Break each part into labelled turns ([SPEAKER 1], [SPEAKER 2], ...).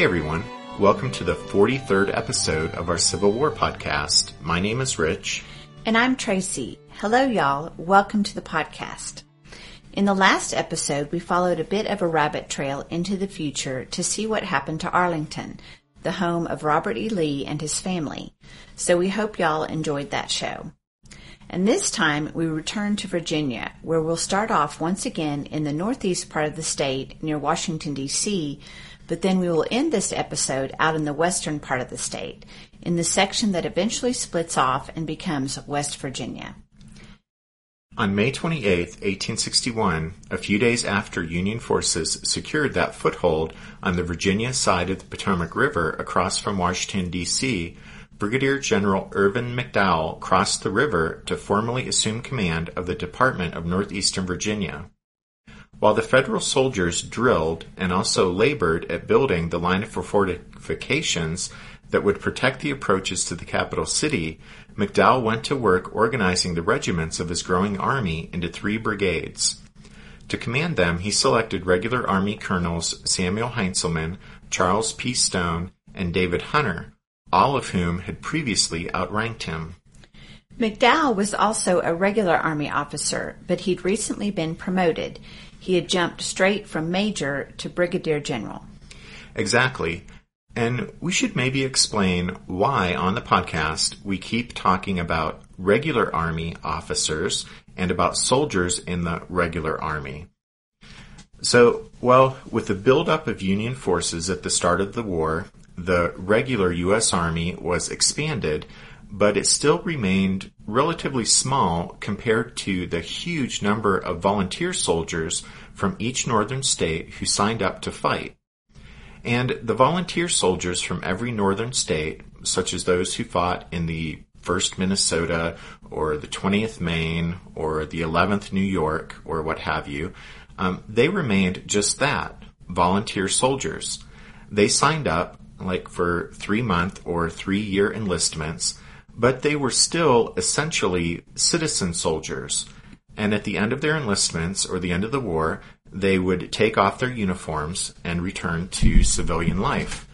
[SPEAKER 1] Hey everyone, welcome to the 43rd episode of our Civil War podcast. My name is Rich.
[SPEAKER 2] And I'm Tracy. Hello, y'all. Welcome to the podcast. In the last episode, we followed a bit of a rabbit trail into the future to see what happened to Arlington, the home of Robert E. Lee and his family. So we hope y'all enjoyed that show. And this time we return to Virginia, where we'll start off once again in the northeast part of the state near Washington, D.C., but then we will end this episode out in the western part of the state, in the section that eventually splits off and becomes West Virginia.
[SPEAKER 1] On May 28, 1861, a few days after Union forces secured that foothold on the Virginia side of the Potomac River across from Washington, D.C., Brigadier General Irvin McDowell crossed the river to formally assume command of the Department of Northeastern Virginia. While the Federal soldiers drilled and also labored at building the line of fortifications that would protect the approaches to the capital city, McDowell went to work organizing the regiments of his growing army into three brigades. To command them, he selected regular Army Colonels Samuel Heintzelman, Charles P. Stone, and David Hunter, all of whom had previously outranked him.
[SPEAKER 2] McDowell was also a regular Army officer, but he'd recently been promoted. He had jumped straight from Major to Brigadier General.
[SPEAKER 1] Exactly. And we should maybe explain why on the podcast we keep talking about regular Army officers and about soldiers in the regular Army. So, well, with the buildup of Union forces at the start of the war, the regular U.S. Army was expanded but it still remained relatively small compared to the huge number of volunteer soldiers from each northern state who signed up to fight. And the volunteer soldiers from every northern state, such as those who fought in the 1st Minnesota or the 20th Maine or the 11th New York or what have you, um, they remained just that, volunteer soldiers. They signed up like for three month or three year enlistments but they were still essentially citizen soldiers. And at the end of their enlistments or the end of the war, they would take off their uniforms and return to civilian life.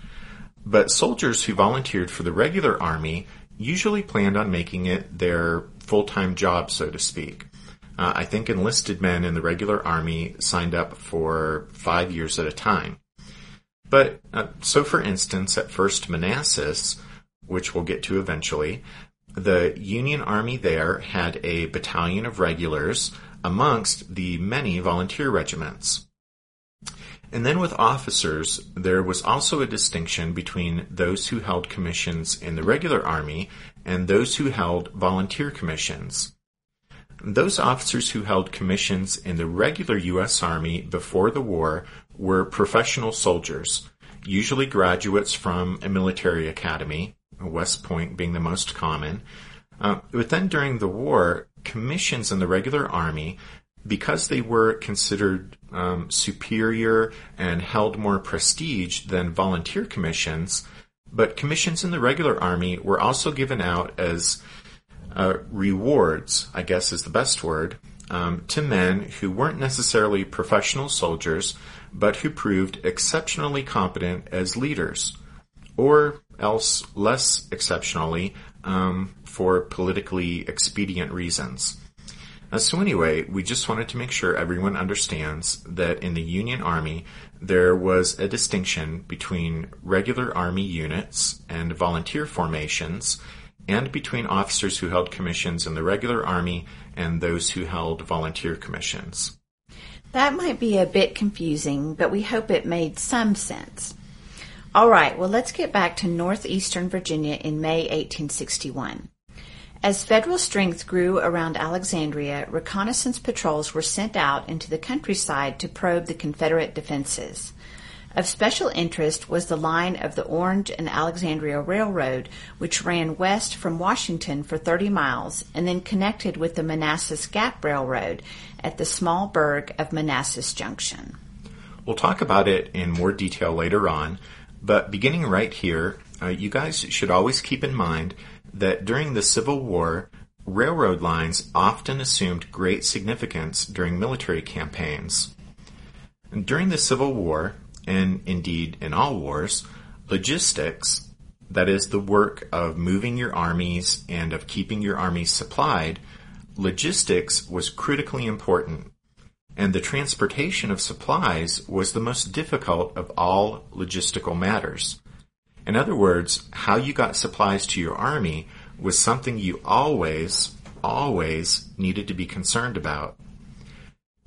[SPEAKER 1] But soldiers who volunteered for the regular army usually planned on making it their full-time job, so to speak. Uh, I think enlisted men in the regular army signed up for five years at a time. But uh, so, for instance, at First Manassas, which we'll get to eventually, the Union Army there had a battalion of regulars amongst the many volunteer regiments. And then with officers, there was also a distinction between those who held commissions in the regular army and those who held volunteer commissions. Those officers who held commissions in the regular U.S. Army before the war were professional soldiers, usually graduates from a military academy, West Point being the most common. Uh, but then during the war, commissions in the regular army, because they were considered um, superior and held more prestige than volunteer commissions, but commissions in the regular army were also given out as uh, rewards, I guess is the best word, um, to men who weren't necessarily professional soldiers, but who proved exceptionally competent as leaders or else less exceptionally um, for politically expedient reasons. Uh, so anyway, we just wanted to make sure everyone understands that in the Union Army, there was a distinction between regular Army units and volunteer formations, and between officers who held commissions in the regular Army and those who held volunteer commissions.
[SPEAKER 2] That might be a bit confusing, but we hope it made some sense. All right, well, let's get back to northeastern Virginia in May 1861. As federal strength grew around Alexandria, reconnaissance patrols were sent out into the countryside to probe the Confederate defenses. Of special interest was the line of the Orange and Alexandria Railroad, which ran west from Washington for 30 miles and then connected with the Manassas Gap Railroad at the small burg of Manassas Junction.
[SPEAKER 1] We'll talk about it in more detail later on, but beginning right here, uh, you guys should always keep in mind that during the Civil War, railroad lines often assumed great significance during military campaigns. And during the Civil War, and indeed in all wars, logistics, that is the work of moving your armies and of keeping your armies supplied, logistics was critically important. And the transportation of supplies was the most difficult of all logistical matters. In other words, how you got supplies to your army was something you always, always needed to be concerned about.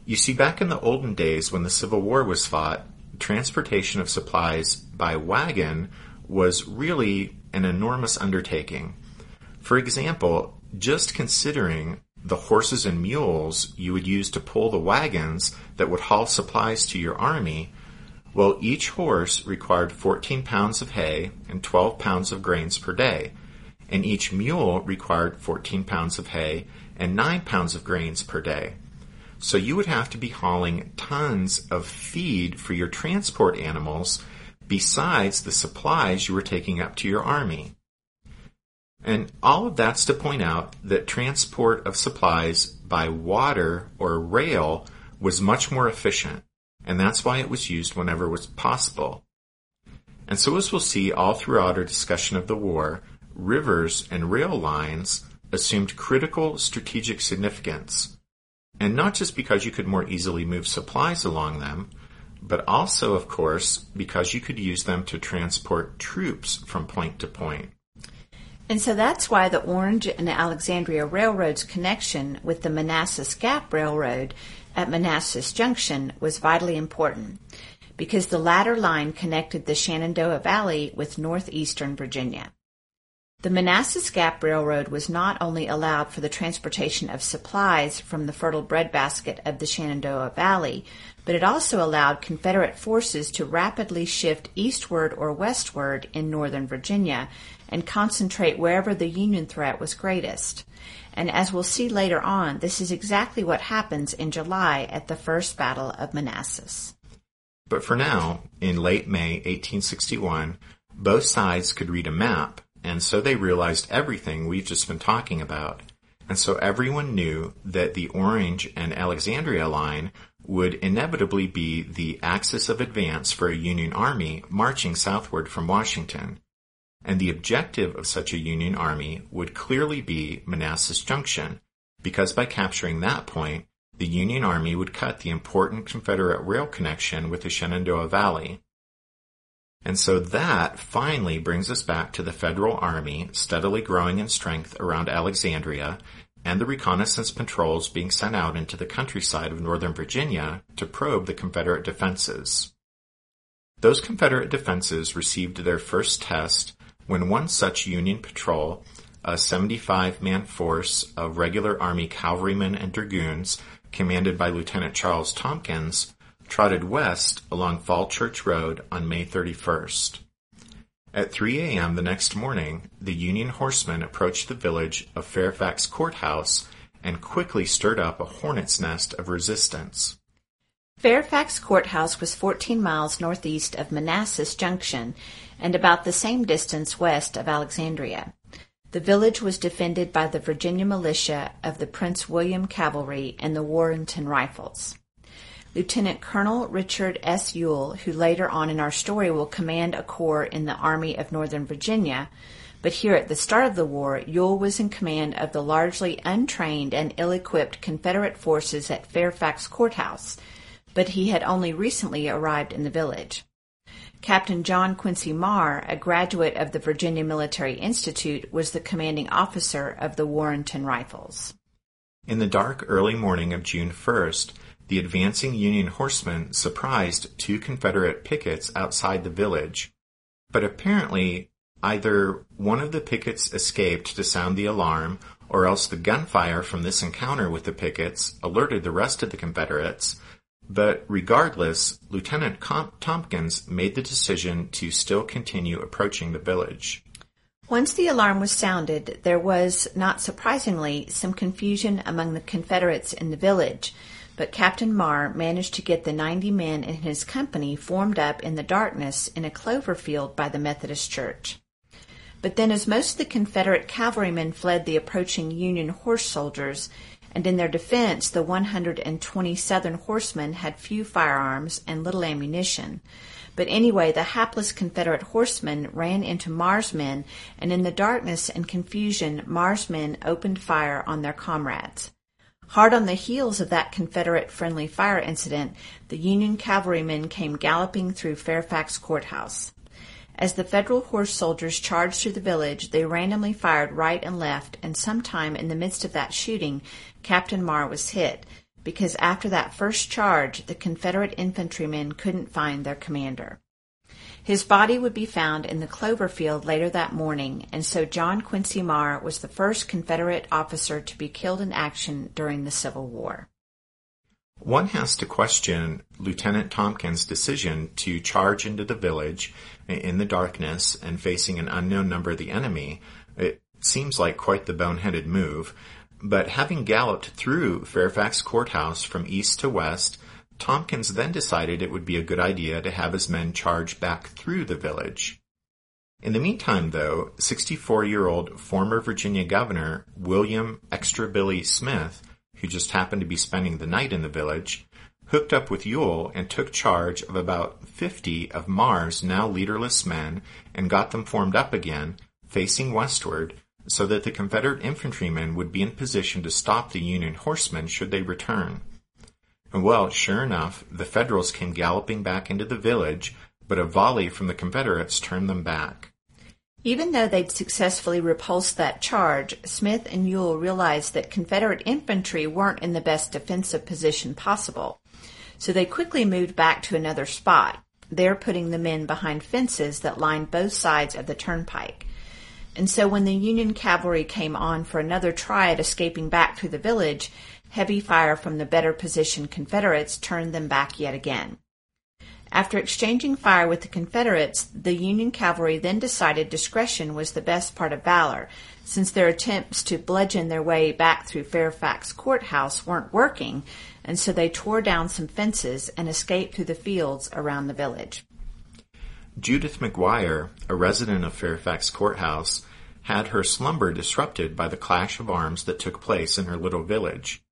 [SPEAKER 1] You see, back in the olden days when the Civil War was fought, transportation of supplies by wagon was really an enormous undertaking. For example, just considering the horses and mules you would use to pull the wagons that would haul supplies to your army, well, each horse required 14 pounds of hay and 12 pounds of grains per day, and each mule required 14 pounds of hay and 9 pounds of grains per day. So you would have to be hauling tons of feed for your transport animals besides the supplies you were taking up to your army. And all of that's to point out that transport of supplies by water or rail was much more efficient, and that's why it was used whenever it was possible. And so as we'll see all throughout our discussion of the war, rivers and rail lines assumed critical strategic significance and not just because you could more easily move supplies along them, but also, of course, because you could use them to transport troops from point to point.
[SPEAKER 2] And so that's why the Orange and Alexandria Railroad's connection with the Manassas Gap Railroad at Manassas Junction was vitally important, because the latter line connected the Shenandoah Valley with northeastern Virginia. The Manassas Gap Railroad was not only allowed for the transportation of supplies from the fertile breadbasket of the Shenandoah Valley, but it also allowed Confederate forces to rapidly shift eastward or westward in northern Virginia and concentrate wherever the Union threat was greatest. And as we'll see later on, this is exactly what happens in July at the First Battle of Manassas.
[SPEAKER 1] But for now, in late May 1861, both sides could read a map and so they realized everything we've just been talking about. And so everyone knew that the Orange and Alexandria line would inevitably be the axis of advance for a Union army marching southward from Washington. And the objective of such a Union army would clearly be Manassas Junction, because by capturing that point, the Union army would cut the important Confederate rail connection with the Shenandoah Valley. And so that finally brings us back to the Federal Army steadily growing in strength around Alexandria and the reconnaissance patrols being sent out into the countryside of northern Virginia to probe the Confederate defenses. Those Confederate defenses received their first test when one such Union patrol, a 75 man force of regular Army cavalrymen and dragoons commanded by Lieutenant Charles Tompkins, trotted west along Fall Church Road on May 31st. At 3 a.m. the next morning, the Union horsemen approached the village of Fairfax Courthouse and quickly stirred up a hornet's nest of resistance.
[SPEAKER 2] Fairfax Courthouse was 14 miles northeast of Manassas Junction and about the same distance west of Alexandria. The village was defended by the Virginia militia of the Prince William Cavalry and the Warrenton Rifles. Lieutenant Colonel Richard S. Ewell, who later on in our story will command a corps in the Army of Northern Virginia, But here at the start of the war, Ewell was in command of the largely untrained and ill-equipped Confederate forces at Fairfax Courthouse, but he had only recently arrived in the village. Captain John Quincy Marr, a graduate of the Virginia Military Institute, was the commanding officer of the Warrenton Rifles.
[SPEAKER 1] In the dark early morning of June 1st, the advancing Union horsemen surprised two Confederate pickets outside the village, but apparently either one of the pickets escaped to sound the alarm, or else the gunfire from this encounter with the pickets alerted the rest of the Confederates, but regardless, Lieutenant Tompkins made the decision to still continue approaching the village.
[SPEAKER 2] Once the alarm was sounded, there was, not surprisingly, some confusion among the Confederates in the village, but Captain Marr managed to get the 90 men in his company formed up in the darkness in a clover field by the Methodist Church. But then, as most of the Confederate cavalrymen fled the approaching Union horse soldiers, and in their defense the 120 Southern horsemen had few firearms and little ammunition. But anyway, the hapless Confederate horsemen ran into Marr's men, and in the darkness and confusion, Marr's men opened fire on their comrades. Hard on the heels of that Confederate friendly fire incident, the Union cavalrymen came galloping through Fairfax Courthouse. As the Federal horse soldiers charged through the village, they randomly fired right and left, and sometime in the midst of that shooting, Captain Marr was hit, because after that first charge, the Confederate infantrymen couldn't find their commander. His body would be found in the clover field later that morning, and so John Quincy Marr was the first Confederate officer to be killed in action during the Civil War.
[SPEAKER 1] One has to question Lieutenant Tompkins' decision to charge into the village in the darkness and facing an unknown number of the enemy. It seems like quite the boneheaded move, but having galloped through Fairfax Courthouse from east to west, Tompkins then decided it would be a good idea to have his men charge back through the village. In the meantime, though, 64-year-old former Virginia Governor William Extra Billy Smith who just happened to be spending the night in the village, hooked up with Ewell and took charge of about 50 of Marr's now leaderless men and got them formed up again, facing westward, so that the Confederate infantrymen would be in position to stop the Union horsemen should they return. Well, sure enough, the Federals came galloping back into the village, but a volley from the Confederates turned them back.
[SPEAKER 2] Even though they'd successfully repulsed that charge, Smith and Ewell realized that Confederate infantry weren't in the best defensive position possible. So they quickly moved back to another spot, there putting the men behind fences that lined both sides of the turnpike. And so when the Union cavalry came on for another try at escaping back through the village, heavy fire from the better positioned Confederates turned them back yet again. After exchanging fire with the Confederates, the Union cavalry then decided discretion was the best part of valor, since their attempts to bludgeon their way back through Fairfax Courthouse weren't working, and so they tore down some fences and escaped through the fields around the village.
[SPEAKER 1] Judith McGuire, a resident of Fairfax Courthouse, had her slumber disrupted by the clash of arms that took place in her little village.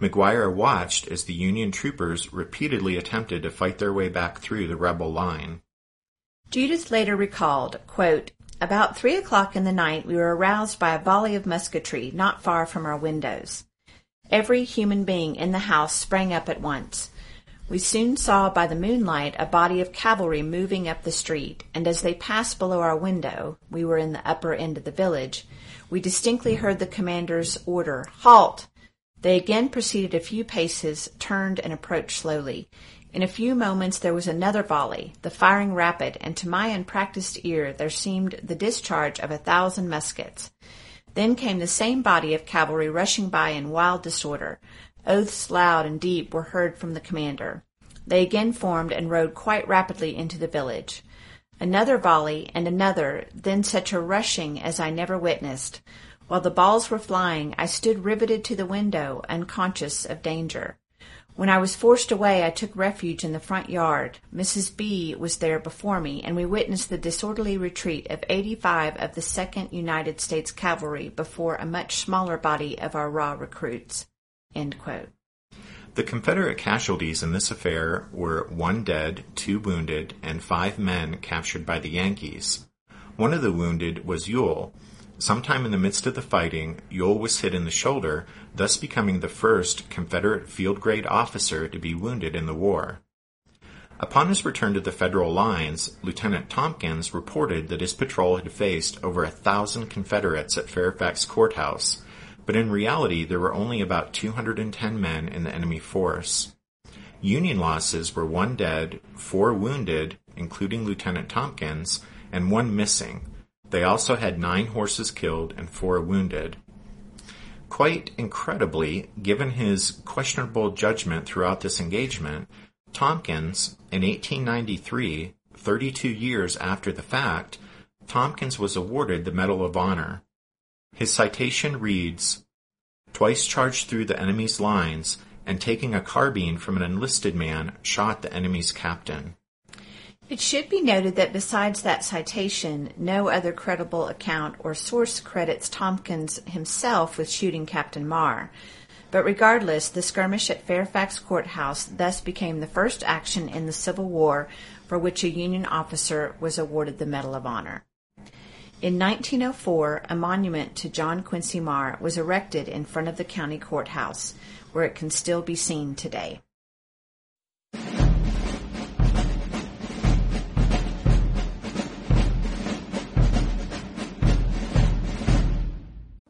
[SPEAKER 1] McGuire watched as the Union troopers repeatedly attempted to fight their way back through the rebel line.
[SPEAKER 2] Judith later recalled, quote, About three o'clock in the night we were aroused by a volley of musketry not far from our windows. Every human being in the house sprang up at once. We soon saw by the moonlight a body of cavalry moving up the street, and as they passed below our window, we were in the upper end of the village, we distinctly heard the commander's order, Halt! They again proceeded a few paces, turned, and approached slowly. In a few moments there was another volley, the firing rapid, and to my unpracticed ear there seemed the discharge of a thousand muskets. Then came the same body of cavalry rushing by in wild disorder. Oaths loud and deep were heard from the commander. They again formed and rode quite rapidly into the village. Another volley and another, then such a rushing as I never witnessed. While the balls were flying, I stood riveted to the window, unconscious of danger. When I was forced away, I took refuge in the front yard. Mrs. B was there before me, and we witnessed the disorderly retreat of 85 of the 2nd United States Cavalry before a much smaller body of our raw recruits.
[SPEAKER 1] The Confederate casualties in this affair were one dead, two wounded, and five men captured by the Yankees. One of the wounded was Ewell. Sometime in the midst of the fighting, Ewell was hit in the shoulder, thus becoming the first Confederate field grade officer to be wounded in the war. Upon his return to the Federal lines, Lieutenant Tompkins reported that his patrol had faced over a thousand Confederates at Fairfax Courthouse, but in reality there were only about 210 men in the enemy force. Union losses were one dead, four wounded, including Lieutenant Tompkins, and one missing. They also had nine horses killed and four wounded. Quite incredibly, given his questionable judgment throughout this engagement, Tompkins, in 1893, 32 years after the fact, Tompkins was awarded the Medal of Honor. His citation reads, Twice charged through the enemy's lines and taking a carbine from an enlisted man, shot the enemy's captain.
[SPEAKER 2] It should be noted that besides that citation, no other credible account or source credits Tompkins himself with shooting Captain Marr. But regardless, the skirmish at Fairfax Courthouse thus became the first action in the Civil War for which a Union officer was awarded the Medal of Honor. In 1904, a monument to John Quincy Marr was erected in front of the county courthouse, where it can still be seen today.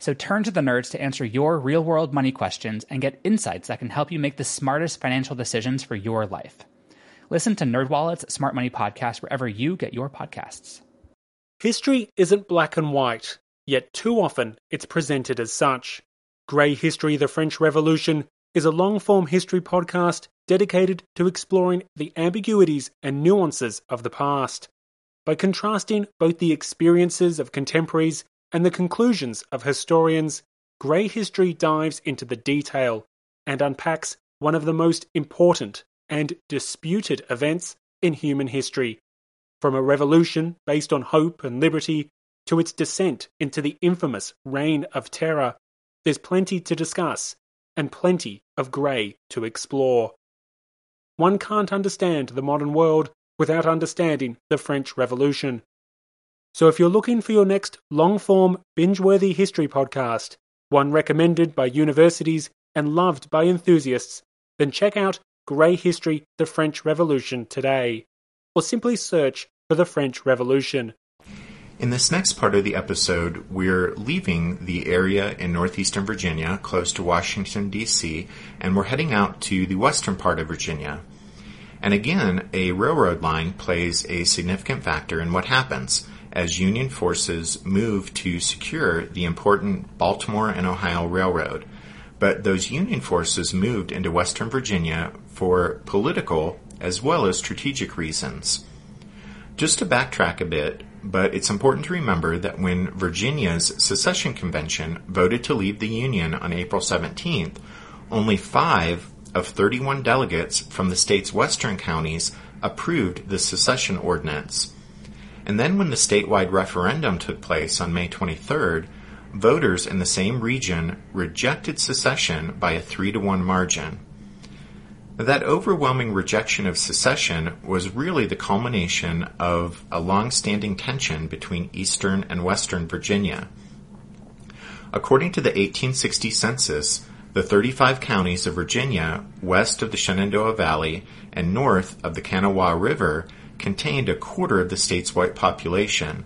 [SPEAKER 3] So turn to the nerds to answer your real world money questions and get insights that can help you make the smartest financial decisions for your life. Listen to NerdWallet's Smart Money Podcast wherever you get your podcasts.
[SPEAKER 4] History isn't black and white, yet too often it's presented as such. Grey History The French Revolution is a long form history podcast dedicated to exploring the ambiguities and nuances of the past. By contrasting both the experiences of contemporaries and the conclusions of historians, Grey History dives into the detail and unpacks one of the most important and disputed events in human history. From a revolution based on hope and liberty to its descent into the infamous Reign of Terror, there's plenty to discuss and plenty of grey to explore. One can't understand the modern world without understanding the French Revolution. So if you're looking for your next long form, binge worthy history podcast, one recommended by universities and loved by enthusiasts, then check out Grey History The French Revolution today, or simply search for the French Revolution.
[SPEAKER 1] In this next part of the episode, we're leaving the area in northeastern Virginia, close to Washington, D.C., and we're heading out to the western part of Virginia. And again, a railroad line plays a significant factor in what happens as Union forces moved to secure the important Baltimore and Ohio Railroad. But those Union forces moved into Western Virginia for political as well as strategic reasons. Just to backtrack a bit, but it's important to remember that when Virginia's secession convention voted to leave the Union on April 17th, only five of 31 delegates from the state's western counties approved the secession ordinance. And then when the statewide referendum took place on May 23rd, voters in the same region rejected secession by a 3 to 1 margin. That overwhelming rejection of secession was really the culmination of a long-standing tension between eastern and western Virginia. According to the 1860 census, the 35 counties of Virginia west of the Shenandoah Valley and north of the Kanawha River contained a quarter of the state's white population.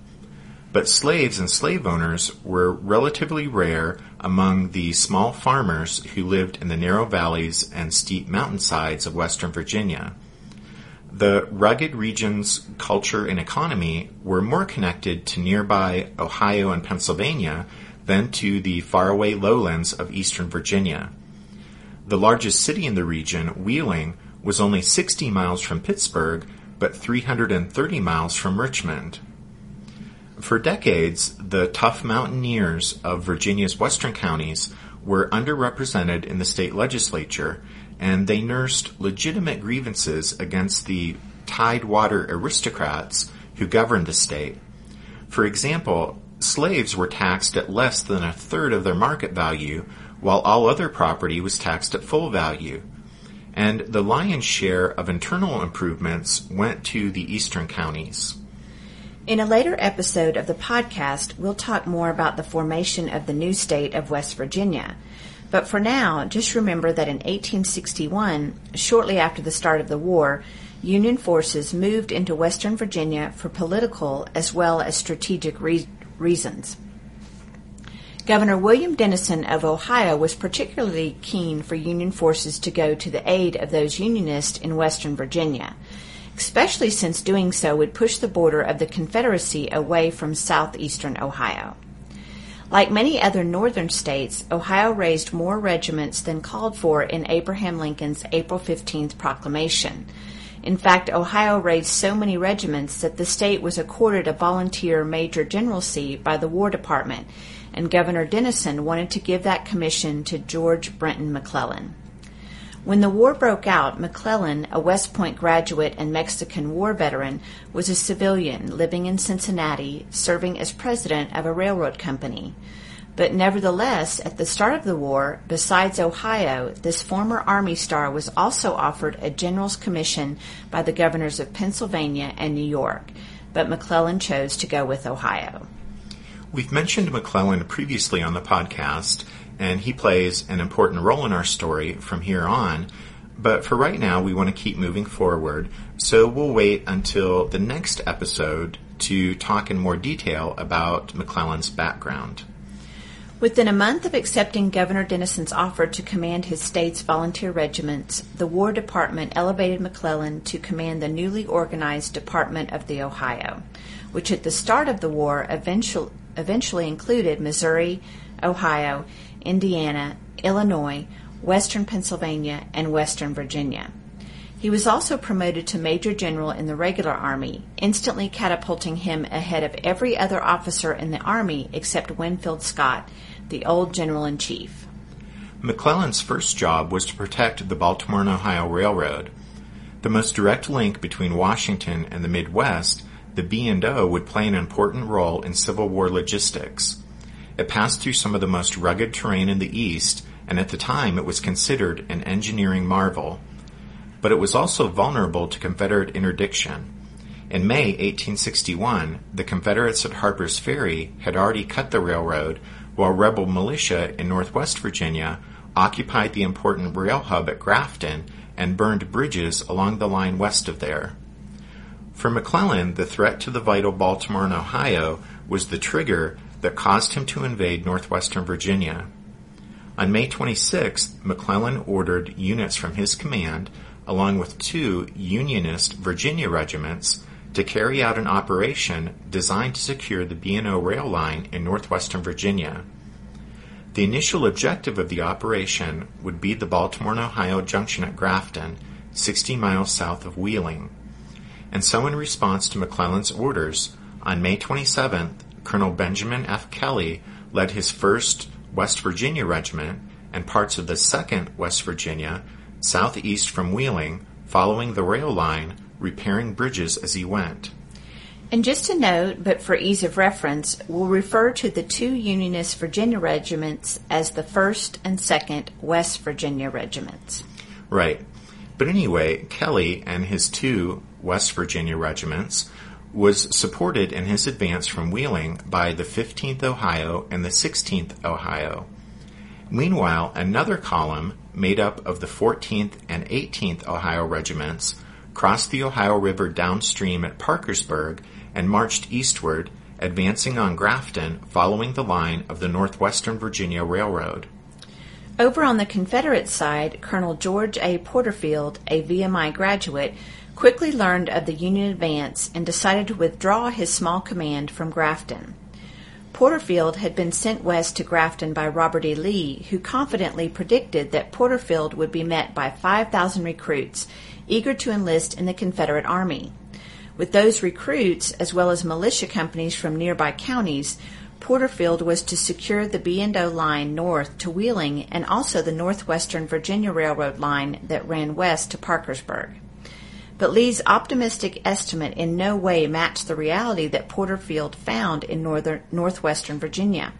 [SPEAKER 1] but slaves and slave owners were relatively rare among the small farmers who lived in the narrow valleys and steep mountainsides of western Virginia. The rugged region's culture and economy were more connected to nearby Ohio and Pennsylvania than to the faraway lowlands of eastern Virginia. The largest city in the region, Wheeling, was only 60 miles from Pittsburgh, but 330 miles from Richmond. For decades, the tough mountaineers of Virginia's western counties were underrepresented in the state legislature, and they nursed legitimate grievances against the tidewater aristocrats who governed the state. For example, slaves were taxed at less than a third of their market value, while all other property was taxed at full value. And the lion's share of internal improvements went to the eastern counties.
[SPEAKER 2] In a later episode of the podcast, we'll talk more about the formation of the new state of West Virginia. But for now, just remember that in 1861, shortly after the start of the war, Union forces moved into Western Virginia for political as well as strategic re- reasons. Governor William Dennison of Ohio was particularly keen for Union forces to go to the aid of those Unionists in Western Virginia especially since doing so would push the border of the Confederacy away from southeastern Ohio. Like many other northern states, Ohio raised more regiments than called for in Abraham Lincoln's April 15th proclamation. In fact, Ohio raised so many regiments that the state was accorded a volunteer major generalcy by the War Department, and Governor Dennison wanted to give that commission to George Brinton McClellan. When the war broke out, McClellan, a West Point graduate and Mexican War veteran, was a civilian living in Cincinnati, serving as president of a railroad company. But nevertheless, at the start of the war, besides Ohio, this former Army star was also offered a general's commission by the governors of Pennsylvania and New York. But McClellan chose to go with Ohio.
[SPEAKER 1] We've mentioned McClellan previously on the podcast, and he plays an important role in our story from here on. But for right now, we want to keep moving forward, so we'll wait until the next episode to talk in more detail about McClellan's background.
[SPEAKER 2] Within a month of accepting Governor Dennison's offer to command his state's volunteer regiments, the War Department elevated McClellan to command the newly organized Department of the Ohio, which at the start of the war eventually, eventually included Missouri, Ohio, Indiana, Illinois, western Pennsylvania, and western Virginia. He was also promoted to Major General in the regular Army, instantly catapulting him ahead of every other officer in the Army except Winfield Scott, the old General in Chief.
[SPEAKER 1] McClellan's first job was to protect the Baltimore and Ohio Railroad. The most direct link between Washington and the Midwest, the B&O would play an important role in Civil War logistics. It passed through some of the most rugged terrain in the East, and at the time it was considered an engineering marvel. But it was also vulnerable to Confederate interdiction. In May 1861, the Confederates at Harper's Ferry had already cut the railroad, while rebel militia in northwest Virginia occupied the important rail hub at Grafton and burned bridges along the line west of there. For McClellan, the threat to the vital Baltimore and Ohio was the trigger that caused him to invade northwestern Virginia. On May 26, McClellan ordered units from his command, along with two Unionist Virginia regiments, to carry out an operation designed to secure the B&O rail line in northwestern Virginia. The initial objective of the operation would be the Baltimore and Ohio junction at Grafton, 60 miles south of Wheeling. And so in response to McClellan's orders, on May 27th, Colonel Benjamin F. Kelley led his 1st West Virginia Regiment and parts of the 2nd West Virginia southeast from Wheeling, following the rail line, repairing bridges as he went.
[SPEAKER 2] And just a note, but for ease of reference, we'll refer to the two Unionist Virginia regiments as the 1st and 2nd West Virginia regiments.
[SPEAKER 1] Right. But anyway, Kelley and his two West Virginia regiments was supported in his advance from Wheeling by the 15th Ohio and the 16th Ohio. Meanwhile, another column, made up of the 14th and 18th Ohio regiments, crossed the Ohio River downstream at Parkersburg and marched eastward, advancing on Grafton following the line of the Northwestern Virginia Railroad.
[SPEAKER 2] Over on the Confederate side, Colonel George A. Porterfield, a VMI graduate, quickly learned of the Union advance and decided to withdraw his small command from Grafton. Porterfield had been sent west to Grafton by Robert E. Lee, who confidently predicted that Porterfield would be met by 5,000 recruits eager to enlist in the Confederate Army. With those recruits, as well as militia companies from nearby counties, Porterfield was to secure the B&O line north to Wheeling and also the Northwestern Virginia Railroad line that ran west to Parkersburg. But Lee's optimistic estimate in no way matched the reality that Porterfield found in northern northwestern Virginia.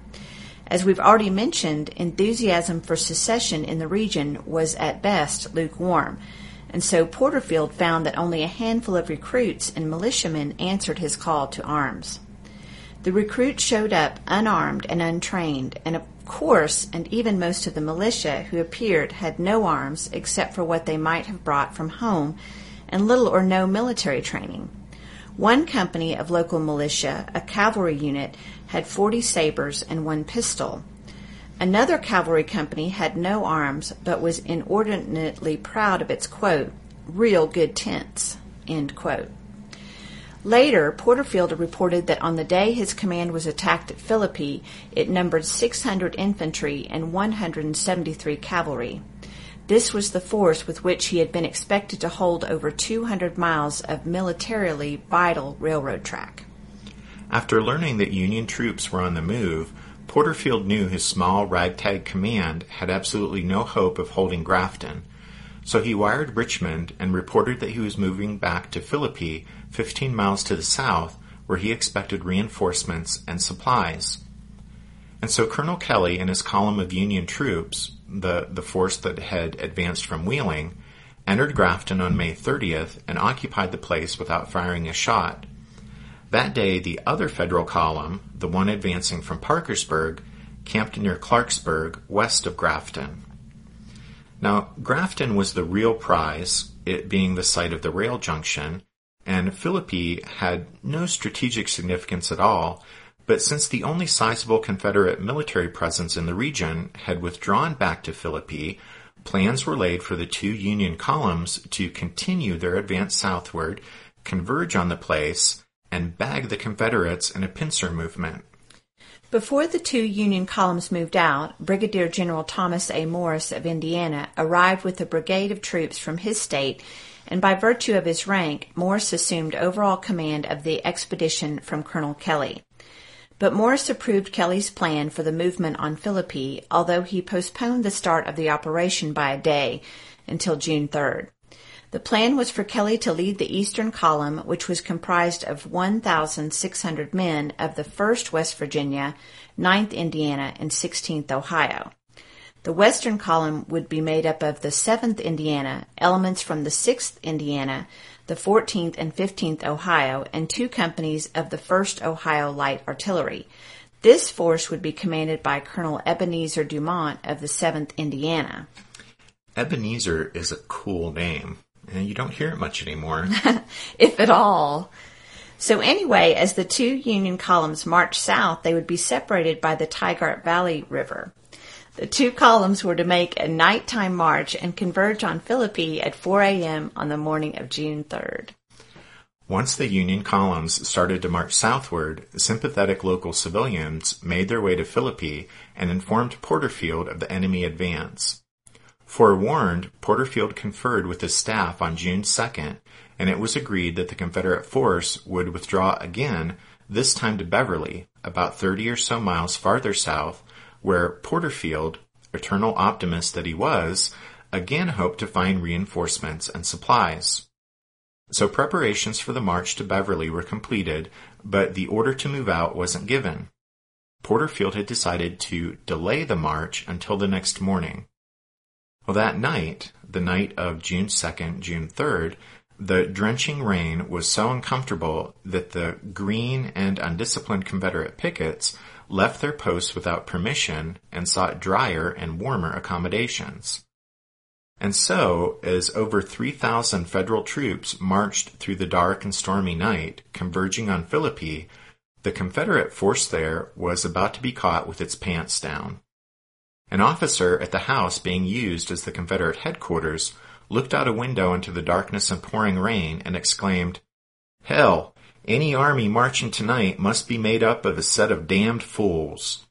[SPEAKER 2] As we've already mentioned, enthusiasm for secession in the region was at best lukewarm, and so Porterfield found that only a handful of recruits and militiamen answered his call to arms. The recruits showed up unarmed and untrained, and of course, and even most of the militia who appeared had no arms except for what they might have brought from home and little or no military training. One company of local militia, a cavalry unit, had 40 sabers and one pistol. Another cavalry company had no arms but was inordinately proud of its quote, real good tents, end quote. Later, Porterfield reported that on the day his command was attacked at Philippi, it numbered 600 infantry and 173 cavalry. This was the force with which he had been expected to hold over 200 miles of militarily vital railroad track.
[SPEAKER 1] After learning that Union troops were on the move, Porterfield knew his small ragtag command had absolutely no hope of holding Grafton, so he wired Richmond and reported that he was moving back to Philippi 15 miles to the south, where he expected reinforcements and supplies. And so Colonel Kelley and his column of Union troops, the, the force that had advanced from Wheeling, entered Grafton on May 30th and occupied the place without firing a shot. That day, the other federal column, the one advancing from Parkersburg, camped near Clarksburg, west of Grafton. Now, Grafton was the real prize, it being the site of the rail junction, and Philippi had no strategic significance at all, but since the only sizable Confederate military presence in the region had withdrawn back to Philippi, plans were laid for the two Union columns to continue their advance southward, converge on the place, and bag the Confederates in a pincer movement.
[SPEAKER 2] Before the two Union columns moved out, Brigadier General Thomas A. Morris of Indiana arrived with a brigade of troops from his state, and by virtue of his rank, Morris assumed overall command of the expedition from Colonel Kelley. But Morris approved Kelley's plan for the movement on Philippi, although he postponed the start of the operation by a day until June 3rd. The plan was for Kelley to lead the Eastern Column, which was comprised of 1,600 men of the 1st West Virginia, 9th Indiana, and 16th Ohio. The Western Column would be made up of the 7th Indiana, elements from the 6th Indiana, the 14th and 15th Ohio, and two companies of the 1st Ohio Light Artillery. This force would be commanded by Colonel Ebenezer Dumont of the 7th Indiana.
[SPEAKER 1] Ebenezer is a cool name, and you don't hear it much anymore.
[SPEAKER 2] if at all. So anyway, as the two Union columns marched south, they would be separated by the Tygart Valley River. The two columns were to make a nighttime march and converge on Philippi at 4 a.m. on the morning of June 3rd.
[SPEAKER 1] Once the Union columns started to march southward, sympathetic local civilians made their way to Philippi and informed Porterfield of the enemy advance. Forewarned, Porterfield conferred with his staff on June 2nd, and it was agreed that the Confederate force would withdraw again, this time to Beverly, about 30 or so miles farther south, where Porterfield, eternal optimist that he was, again hoped to find reinforcements and supplies. So preparations for the march to Beverly were completed, but the order to move out wasn't given. Porterfield had decided to delay the march until the next morning. Well, that night, the night of June 2nd, June 3rd, the drenching rain was so uncomfortable that the green and undisciplined Confederate pickets left their posts without permission and sought drier and warmer accommodations. And so, as over 3,000 federal troops marched through the dark and stormy night, converging on Philippi, the Confederate force there was about to be caught with its pants down. An officer at the house being used as the Confederate headquarters looked out a window into the darkness and pouring rain and exclaimed, Hell, any army marching tonight must be made up of a set of damned fools.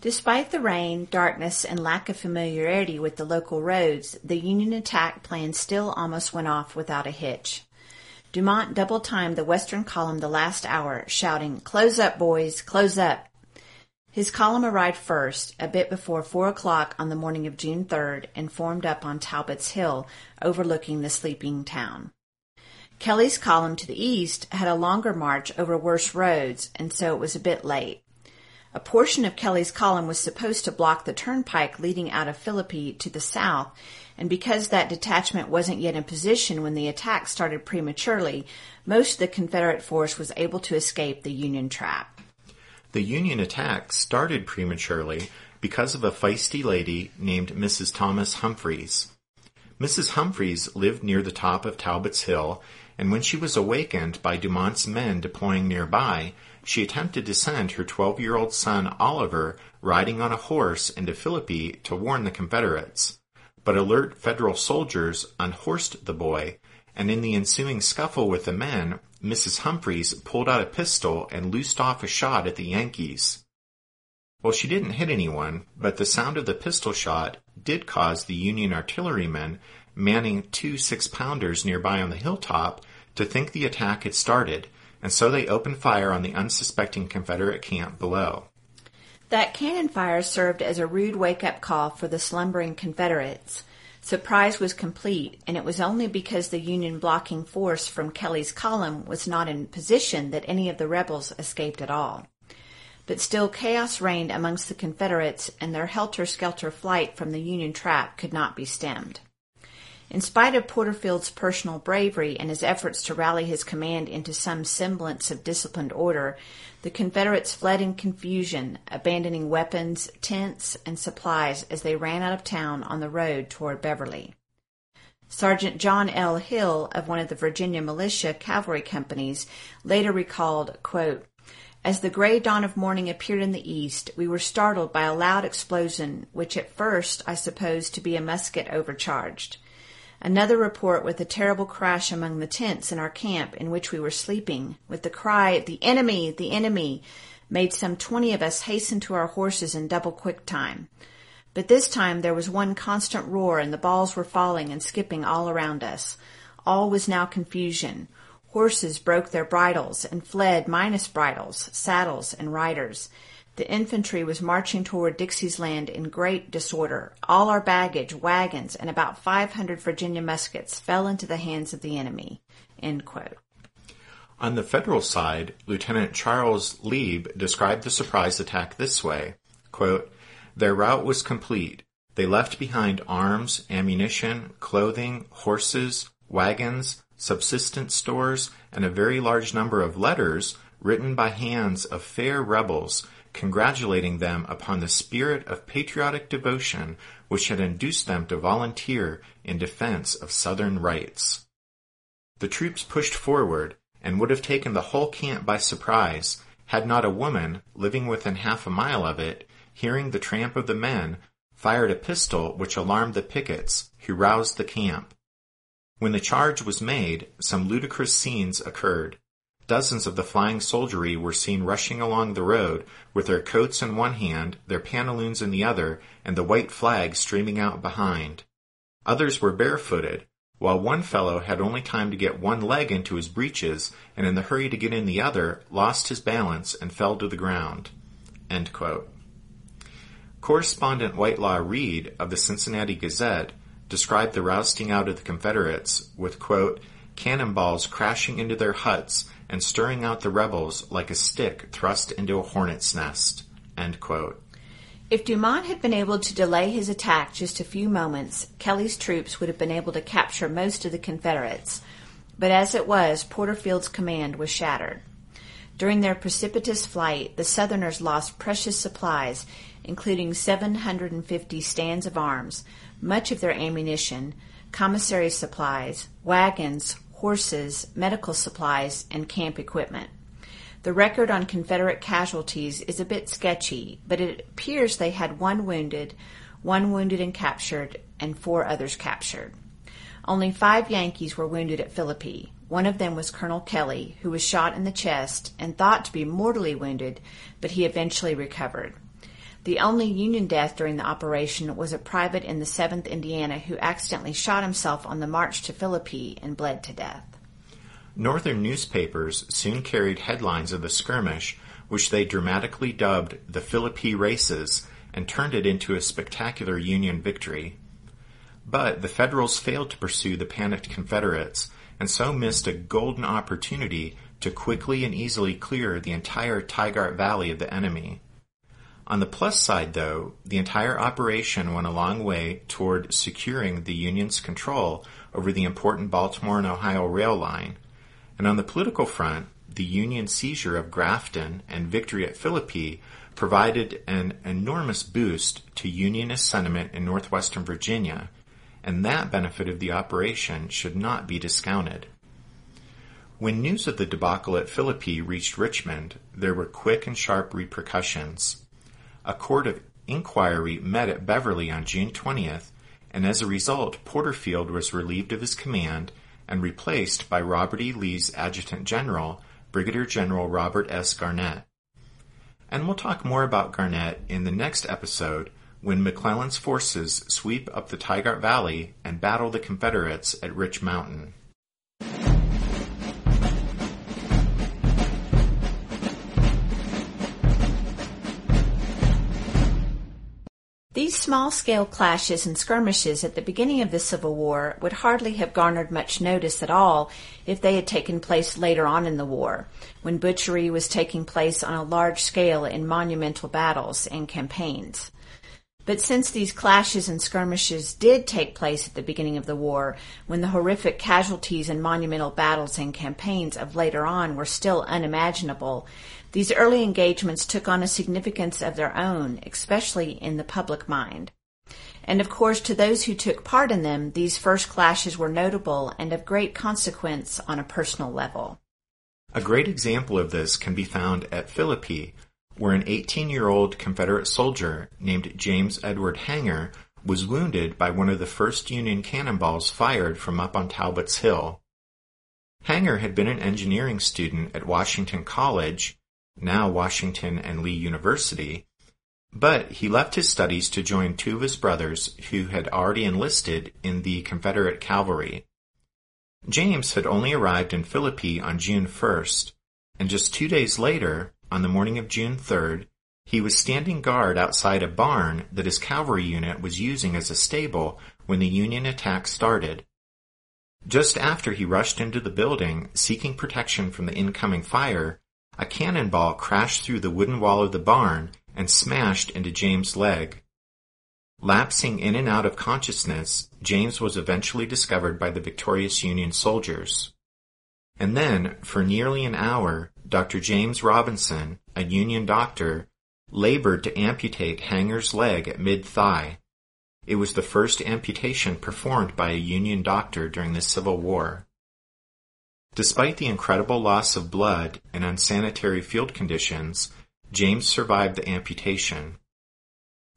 [SPEAKER 2] Despite the rain, darkness, and lack of familiarity with the local roads, the Union attack plan still almost went off without a hitch. Dumont double timed the western column the last hour, shouting, Close up, boys, close up. His column arrived first, a bit before four o'clock on the morning of June 3rd, and formed up on Talbot's Hill, overlooking the sleeping town. Kelley's column to the east had a longer march over worse roads, and so it was a bit late. A portion of Kelley's column was supposed to block the turnpike leading out of Philippi to the south, and because that detachment wasn't yet in position when the attack started prematurely, most of the Confederate force was able to escape the Union trap.
[SPEAKER 1] The Union attack started prematurely because of a feisty lady named Mrs. Thomas Humphreys. Mrs. Humphreys lived near the top of Talbot's Hill, and when she was awakened by Dumont's men deploying nearby, she attempted to send her 12 year old son Oliver riding on a horse into Philippi to warn the Confederates. But alert Federal soldiers unhorsed the boy, and in the ensuing scuffle with the men, Mrs. Humphreys pulled out a pistol and loosed off a shot at the Yankees. Well, she didn't hit anyone, but the sound of the pistol shot did cause the Union artillerymen manning two six pounders nearby on the hilltop to think the attack had started and so they opened fire on the unsuspecting Confederate camp below.
[SPEAKER 2] That cannon fire served as a rude wake up call for the slumbering Confederates. Surprise was complete, and it was only because the Union blocking force from Kelley's column was not in position that any of the rebels escaped at all. But still chaos reigned amongst the Confederates, and their helter skelter flight from the Union trap could not be stemmed. In spite of Porterfield's personal bravery and his efforts to rally his command into some semblance of disciplined order, the Confederates fled in confusion, abandoning weapons, tents, and supplies as they ran out of town on the road toward Beverly. Sergeant John L. Hill of one of the Virginia militia cavalry companies later recalled, quote, as the gray dawn of morning appeared in the east, we were startled by a loud explosion, which at first I supposed to be a musket overcharged. Another report with a terrible crash among the tents in our camp in which we were sleeping, with the cry, the enemy, the enemy, made some twenty of us hasten to our horses in double quick time. But this time there was one constant roar and the balls were falling and skipping all around us. All was now confusion. Horses broke their bridles and fled minus bridles, saddles, and riders. The infantry was marching toward Dixie's Land in great disorder. All our baggage, wagons, and about 500 Virginia muskets fell into the hands of the enemy.
[SPEAKER 1] On the federal side, Lieutenant Charles Leeb described the surprise attack this way, quote, Their route was complete. They left behind arms, ammunition, clothing, horses, wagons, subsistence stores, and a very large number of letters written by hands of fair rebels congratulating them upon the spirit of patriotic devotion which had induced them to volunteer in defense of Southern rights. The troops pushed forward and would have taken the whole camp by surprise had not a woman, living within half a mile of it, hearing the tramp of the men, fired a pistol which alarmed the pickets, who roused the camp. When the charge was made, some ludicrous scenes occurred. Dozens of the flying soldiery were seen rushing along the road with their coats in one hand, their pantaloons in the other, and the white flag streaming out behind. Others were barefooted, while one fellow had only time to get one leg into his breeches, and in the hurry to get in the other, lost his balance and fell to the ground. Correspondent Whitelaw Reid of the Cincinnati Gazette described the rousting out of the Confederates with, quote, cannonballs crashing into their huts and stirring out the rebels like a stick thrust into a hornet's nest.
[SPEAKER 2] If Dumont had been able to delay his attack just a few moments, Kelley's troops would have been able to capture most of the Confederates. But as it was, Porterfield's command was shattered. During their precipitous flight, the Southerners lost precious supplies, including 750 stands of arms, much of their ammunition, commissary supplies, wagons, horses, medical supplies, and camp equipment. The record on Confederate casualties is a bit sketchy, but it appears they had one wounded, one wounded and captured, and four others captured. Only five Yankees were wounded at Philippi. One of them was Colonel Kelley, who was shot in the chest and thought to be mortally wounded, but he eventually recovered. The only Union death during the operation was a private in the 7th Indiana who accidentally shot himself on the march to Philippi and bled to death.
[SPEAKER 1] Northern newspapers soon carried headlines of the skirmish, which they dramatically dubbed the Philippi Races and turned it into a spectacular Union victory. But the Federals failed to pursue the panicked Confederates and so missed a golden opportunity to quickly and easily clear the entire Tygart Valley of the enemy. On the plus side, though, the entire operation went a long way toward securing the Union's control over the important Baltimore and Ohio rail line, and on the political front, the Union seizure of Grafton and victory at Philippi provided an enormous boost to Unionist sentiment in northwestern Virginia, and that benefit of the operation should not be discounted. When news of the debacle at Philippi reached Richmond, there were quick and sharp repercussions. A court of inquiry met at Beverly on June 20th, and as a result, Porterfield was relieved of his command and replaced by Robert E. Lee's Adjutant General, Brigadier General Robert S. Garnett. And we'll talk more about Garnett in the next episode when McClellan's forces sweep up the Tygart Valley and battle the Confederates at Rich Mountain.
[SPEAKER 2] These small scale clashes and skirmishes at the beginning of the Civil War would hardly have garnered much notice at all if they had taken place later on in the war, when butchery was taking place on a large scale in monumental battles and campaigns. But since these clashes and skirmishes did take place at the beginning of the war, when the horrific casualties and monumental battles and campaigns of later on were still unimaginable, these early engagements took on a significance of their own, especially in the public mind. And of course, to those who took part in them, these first clashes were notable and of great consequence on a personal level.
[SPEAKER 1] A great example of this can be found at Philippi, where an 18 year old Confederate soldier named James Edward Hanger was wounded by one of the first Union cannonballs fired from up on Talbot's Hill. Hanger had been an engineering student at Washington College now Washington and Lee University, but he left his studies to join two of his brothers who had already enlisted in the Confederate cavalry. James had only arrived in Philippi on June 1st, and just two days later, on the morning of June 3rd, he was standing guard outside a barn that his cavalry unit was using as a stable when the Union attack started. Just after he rushed into the building, seeking protection from the incoming fire, a cannonball crashed through the wooden wall of the barn and smashed into James' leg. Lapsing in and out of consciousness, James was eventually discovered by the victorious Union soldiers. And then, for nearly an hour, Dr. James Robinson, a Union doctor, labored to amputate Hanger's leg at mid-thigh. It was the first amputation performed by a Union doctor during the Civil War. Despite the incredible loss of blood and unsanitary field conditions, James survived the amputation.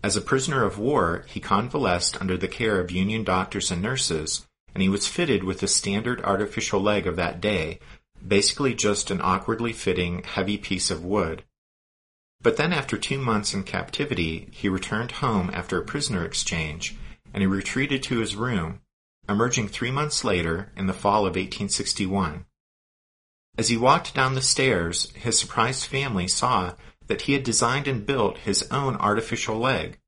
[SPEAKER 1] As a prisoner of war, he convalesced under the care of Union doctors and nurses, and he was fitted with the standard artificial leg of that day, basically just an awkwardly fitting, heavy piece of wood. But then after two months in captivity, he returned home after a prisoner exchange, and he retreated to his room, emerging three months later in the fall of 1861. As he walked down the stairs, his surprised family saw that he had designed and built his own artificial leg.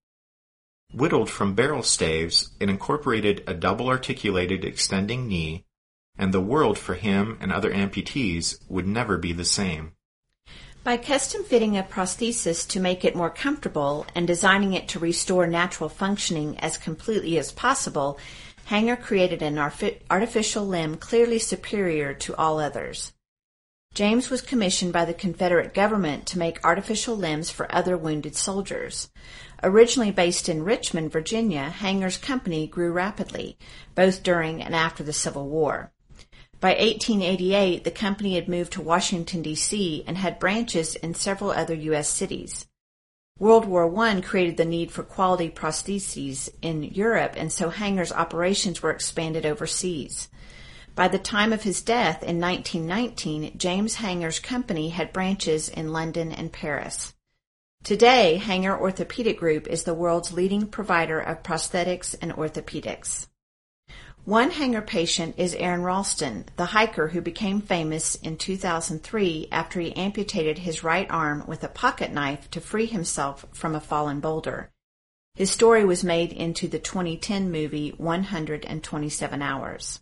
[SPEAKER 1] Whittled from barrel staves, it incorporated a double articulated extending knee, and the world for him and other amputees would never be the same.
[SPEAKER 2] By custom fitting a prosthesis to make it more comfortable and designing it to restore natural functioning as completely as possible, Hanger created an artificial limb clearly superior to all others. James was commissioned by the Confederate government to make artificial limbs for other wounded soldiers. Originally based in Richmond, Virginia, Hanger's company grew rapidly, both during and after the Civil War. By 1888, the company had moved to Washington, D.C. and had branches in several other U.S. cities. World War I created the need for quality prostheses in Europe, and so Hanger's operations were expanded overseas. By the time of his death in 1919, James Hanger's company had branches in London and Paris. Today, Hanger Orthopedic Group is the world's leading provider of prosthetics and orthopedics. One Hanger patient is Aron Ralston, the hiker who became famous in 2003 after he amputated his right arm with a pocket knife to free himself from a fallen boulder. His story was made into the 2010 movie 127 Hours.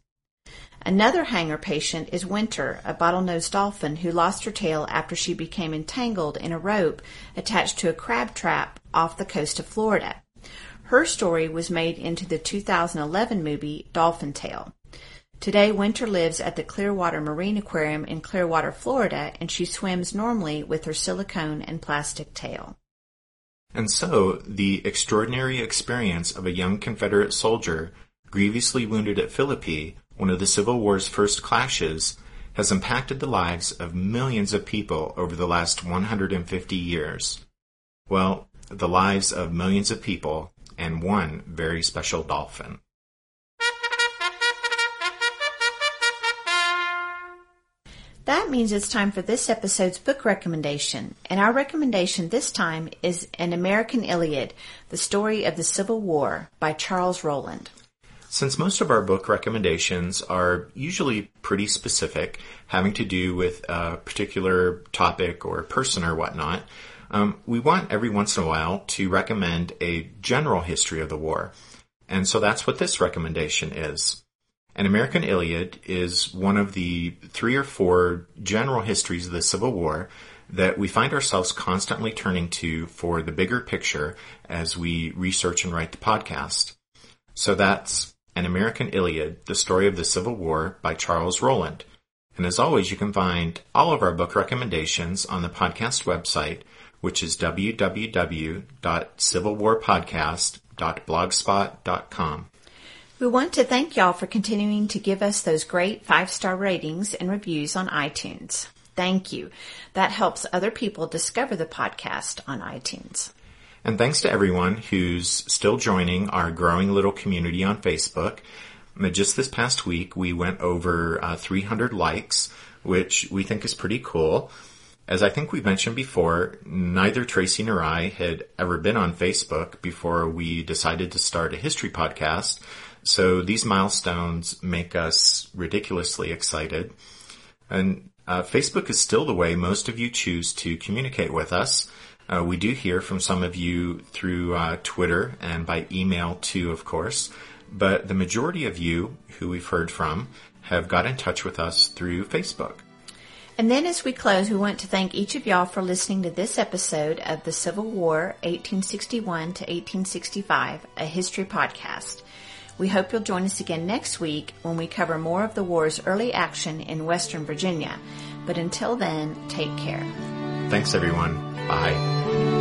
[SPEAKER 2] Another Hanger patient is Winter, a bottlenose dolphin who lost her tail after she became entangled in a rope attached to a crab trap off the coast of Florida. Her story was made into the 2011 movie Dolphin Tale. Today, Winter lives at the Clearwater Marine Aquarium in Clearwater, Florida, and she swims normally with her silicone and plastic tail.
[SPEAKER 1] And so, the extraordinary experience of a young Confederate soldier grievously wounded at Philippi, one of the Civil War's first clashes, has impacted the lives of millions of people over the last 150 years. Well, the lives of millions of people and one very special dolphin.
[SPEAKER 2] That means it's time for this episode's book recommendation. And our recommendation this time is An American Iliad, The Story of the Civil War by Charles Roland.
[SPEAKER 1] Since most of our book recommendations are usually pretty specific, having to do with a particular topic or person or whatnot, um, we want every once in a while to recommend a general history of the war. And so that's what this recommendation is. An American Iliad is one of the three or four general histories of the Civil War that we find ourselves constantly turning to for the bigger picture as we research and write the podcast. So that's An American Iliad, the story of the Civil War by Charles Roland. And as always, you can find all of our book recommendations on the podcast website, which is www.civilwarpodcast.blogspot.com.
[SPEAKER 2] We want to thank y'all for continuing to give us those great five star ratings and reviews on iTunes. Thank you. That helps other people discover the podcast on iTunes.
[SPEAKER 1] And thanks to everyone who's still joining our growing little community on Facebook. Just this past week, we went over uh, 300 likes, which we think is pretty cool. As I think we mentioned before, neither Tracy nor I had ever been on Facebook before we decided to start a history podcast. So these milestones make us ridiculously excited. And uh, Facebook is still the way most of you choose to communicate with us. Uh, we do hear from some of you through uh, Twitter and by email too, of course. But the majority of you who we've heard from have got in touch with us through Facebook.
[SPEAKER 2] And then as we close, we want to thank each of y'all for listening to this episode of the Civil War 1861 to 1865, a history podcast. We hope you'll join us again next week when we cover more of the war's early action in Western Virginia. But until then, take care.
[SPEAKER 1] Thanks everyone. Bye.